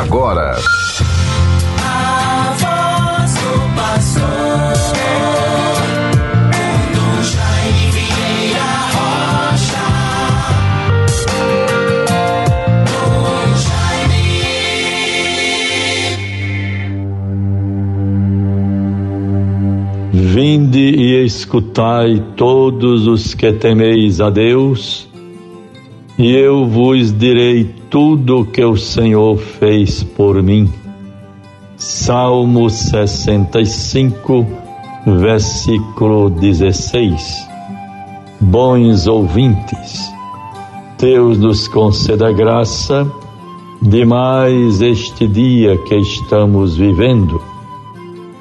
agora. Vinde e escutai todos os que temeis a Deus, e eu vos direi tudo o que o Senhor fez por mim. Salmo 65, versículo 16. Bons ouvintes, Deus nos conceda graça de mais este dia que estamos vivendo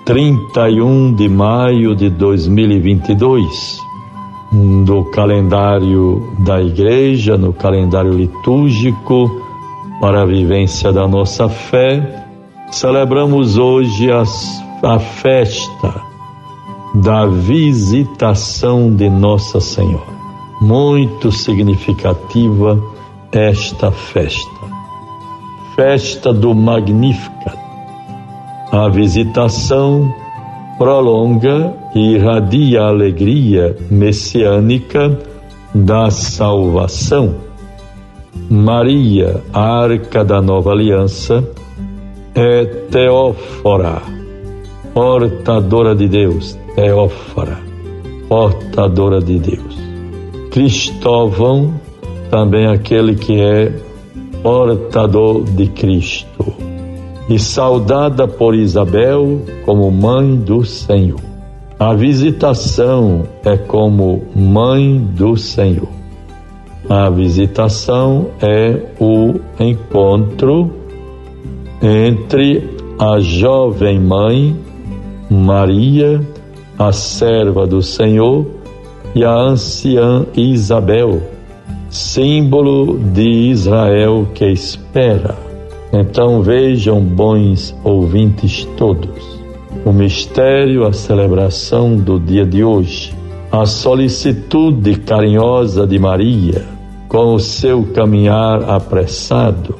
31 de maio de 2022, no calendário da igreja, no calendário litúrgico, para a vivência da nossa fé, celebramos hoje as, a festa da visitação de Nossa Senhora. Muito significativa esta festa. Festa do Magnificat a visitação prolonga e irradia a alegria messiânica da salvação. Maria, a arca da nova aliança, é teófora, portadora de Deus, teófora, portadora de Deus. Cristóvão, também aquele que é portador de Cristo e saudada por Isabel como mãe do Senhor. A visitação é como mãe do Senhor. A visitação é o encontro entre a jovem mãe, Maria, a serva do Senhor, e a anciã Isabel, símbolo de Israel que espera. Então vejam, bons ouvintes todos, o mistério, a celebração do dia de hoje, a solicitude carinhosa de Maria, com o seu caminhar apressado,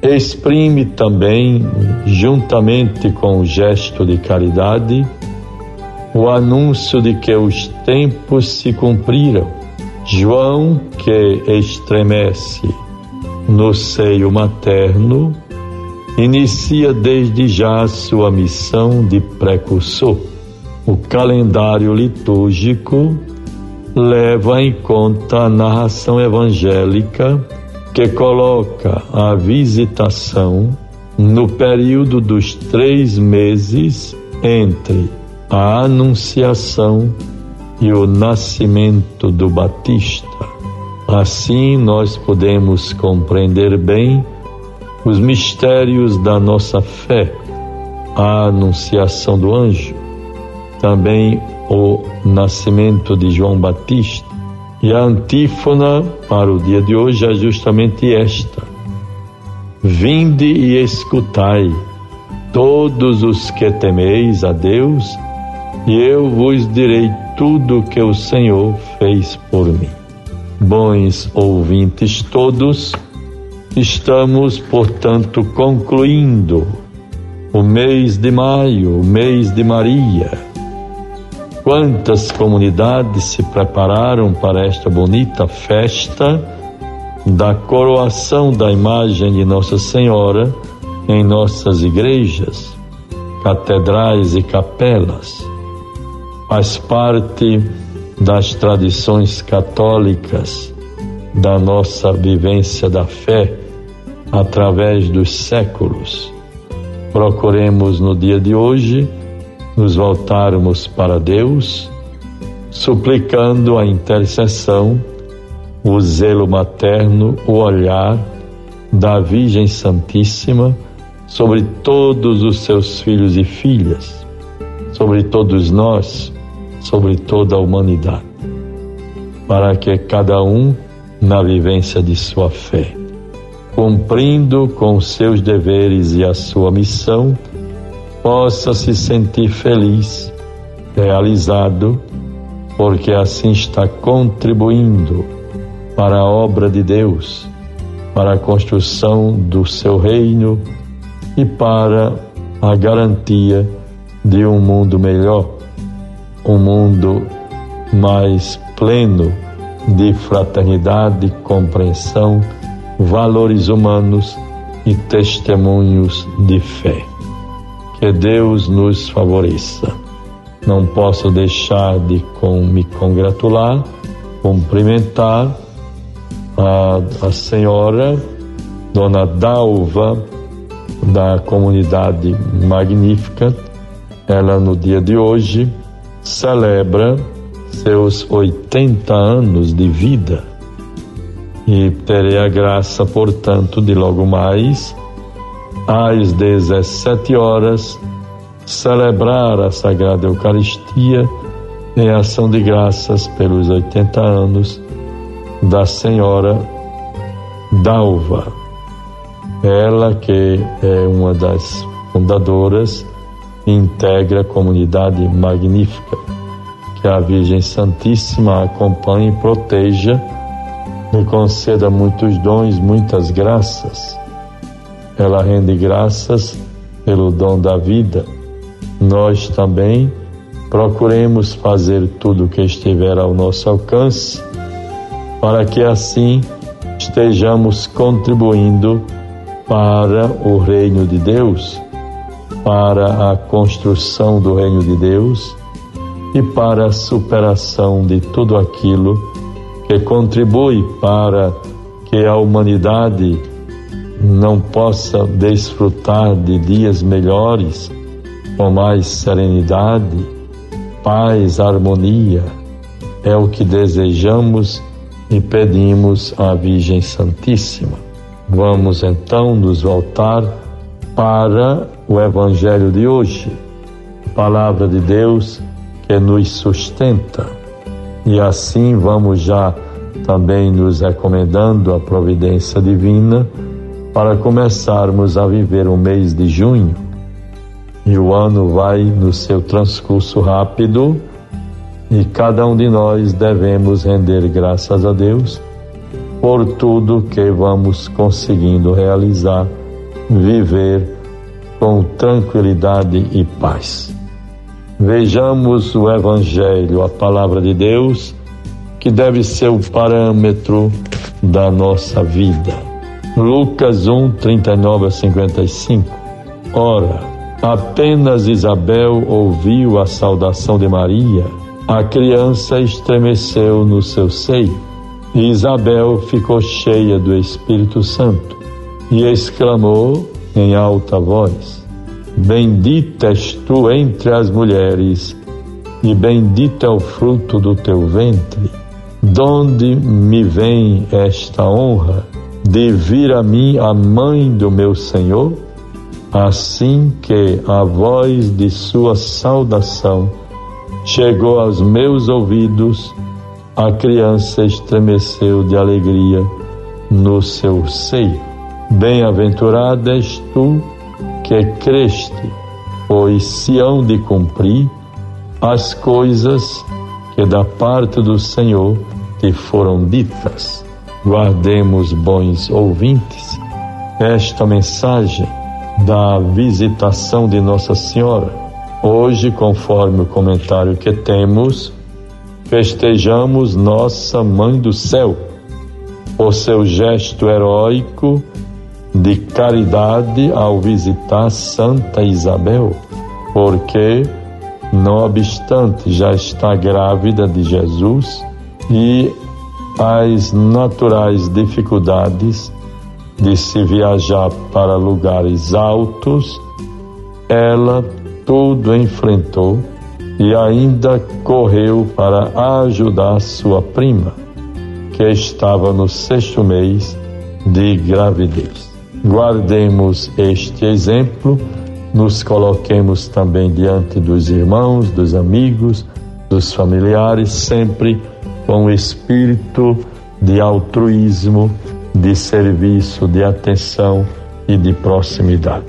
exprime também, juntamente com o gesto de caridade, o anúncio de que os tempos se cumpriram. João, que estremece no seio materno, inicia desde já sua missão de precursor. O calendário litúrgico leva em conta a narração evangélica que coloca a visitação no período dos três meses entre a Anunciação e o nascimento do Batista. Assim nós podemos compreender bem os mistérios da nossa fé, a anunciação do anjo, também o nascimento de João Batista. E a antífona para o dia de hoje é justamente esta: Vinde e escutai, todos os que temeis a Deus, e eu vos direi tudo o que o Senhor fez por mim. Bons ouvintes todos, Estamos, portanto, concluindo o mês de maio, o mês de Maria. Quantas comunidades se prepararam para esta bonita festa da coroação da imagem de Nossa Senhora em nossas igrejas, catedrais e capelas. Faz parte das tradições católicas da nossa vivência da fé através dos séculos. Procuremos no dia de hoje nos voltarmos para Deus, suplicando a intercessão, o zelo materno, o olhar da Virgem Santíssima sobre todos os seus filhos e filhas, sobre todos nós, sobre toda a humanidade, para que cada um, na vivência de sua fé, cumprindo com seus deveres e a sua missão, possa se sentir feliz, realizado, porque assim está contribuindo para a obra de Deus, para a construção do seu reino e para a garantia de um mundo melhor, um mundo mais pleno de fraternidade, compreensão, valores humanos e testemunhos de fé. Que Deus nos favoreça. Não posso deixar de com, me congratular, cumprimentar a, a senhora Dona Dalva da comunidade magnífica. Ela no dia de hoje celebra seus 80 anos de vida e terei a graça, portanto, de logo mais, às 17 horas, celebrar a Sagrada Eucaristia em ação de graças pelos 80 anos da Senhora Dalva. Ela que é uma das fundadoras integra a comunidade magnífica. Que a Virgem Santíssima acompanhe e proteja me conceda muitos dons, muitas graças. Ela rende graças pelo dom da vida. Nós também procuremos fazer tudo o que estiver ao nosso alcance, para que assim estejamos contribuindo para o reino de Deus, para a construção do reino de Deus e para a superação de tudo aquilo que contribui para que a humanidade não possa desfrutar de dias melhores, com mais serenidade, paz, harmonia, é o que desejamos e pedimos à Virgem Santíssima. Vamos então nos voltar para o Evangelho de hoje, palavra de Deus que nos sustenta e assim vamos já também nos recomendando a providência divina para começarmos a viver o mês de junho. E o ano vai no seu transcurso rápido e cada um de nós devemos render graças a Deus por tudo que vamos conseguindo realizar, viver com tranquilidade e paz. Vejamos o Evangelho, a palavra de Deus, que deve ser o parâmetro da nossa vida. Lucas 1, 39 a 55. Ora, apenas Isabel ouviu a saudação de Maria, a criança estremeceu no seu seio. E Isabel ficou cheia do Espírito Santo e exclamou em alta voz: Bendita és tu entre as mulheres, e bendito é o fruto do teu ventre. Donde me vem esta honra de vir a mim a mãe do meu Senhor? Assim que a voz de sua saudação chegou aos meus ouvidos, a criança estremeceu de alegria no seu seio. Bem-aventurada és tu que creste, pois se hão de cumprir as coisas que da parte do Senhor te foram ditas. Guardemos, bons ouvintes, esta mensagem da visitação de Nossa Senhora. Hoje, conforme o comentário que temos, festejamos Nossa Mãe do Céu, o seu gesto heróico de caridade ao visitar Santa Isabel, porque, não obstante já está grávida de Jesus e as naturais dificuldades de se viajar para lugares altos, ela tudo enfrentou e ainda correu para ajudar sua prima, que estava no sexto mês de gravidez. Guardemos este exemplo, nos coloquemos também diante dos irmãos, dos amigos, dos familiares, sempre com o espírito de altruísmo, de serviço, de atenção e de proximidade.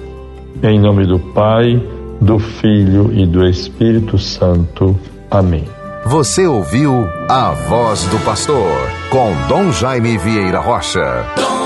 Em nome do Pai, do Filho e do Espírito Santo. Amém. Você ouviu a voz do pastor com Dom Jaime Vieira Rocha.